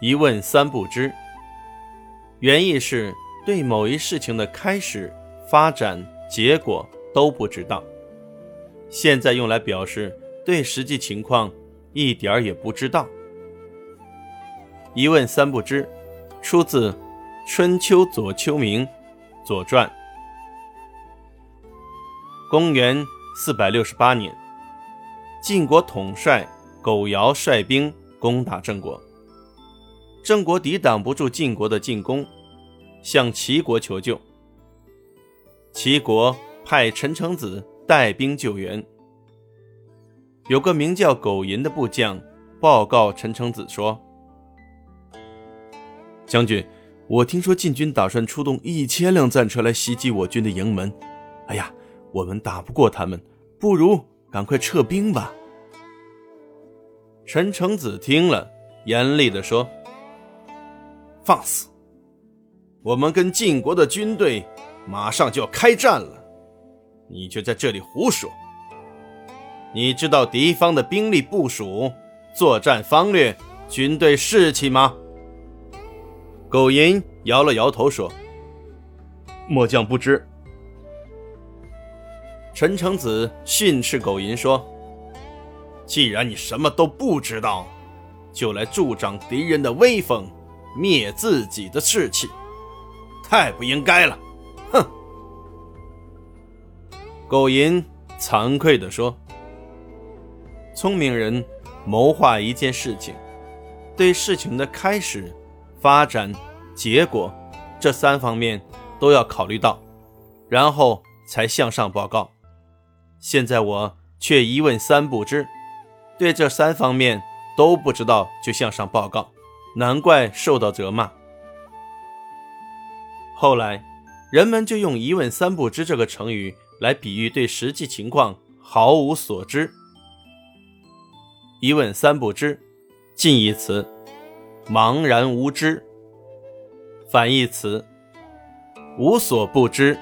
一问三不知。原意是对某一事情的开始、发展、结果都不知道。现在用来表示对实际情况一点儿也不知道。一问三不知，出自《春秋左丘明左传》。公元四百六十八年，晋国统帅苟尧率兵攻打郑国，郑国抵挡不住晋国的进攻，向齐国求救。齐国派陈成子带兵救援。有个名叫苟寅的部将报告陈成子说：“将军，我听说晋军打算出动一千辆战车来袭击我军的营门。哎呀！”我们打不过他们，不如赶快撤兵吧。陈成子听了，严厉地说：“放肆！我们跟晋国的军队马上就要开战了，你却在这里胡说。你知道敌方的兵力部署、作战方略、军队士气吗？”苟银摇了摇头说：“末将不知。”陈成子训斥苟银说：“既然你什么都不知道，就来助长敌人的威风，灭自己的士气，太不应该了！”哼。苟银惭愧地说：“聪明人谋划一件事情，对事情的开始、发展、结果这三方面都要考虑到，然后才向上报告。”现在我却一问三不知，对这三方面都不知道就向上报告，难怪受到责骂。后来，人们就用“一问三不知”这个成语来比喻对实际情况毫无所知。一问三不知，近义词茫然无知；反义词无所不知。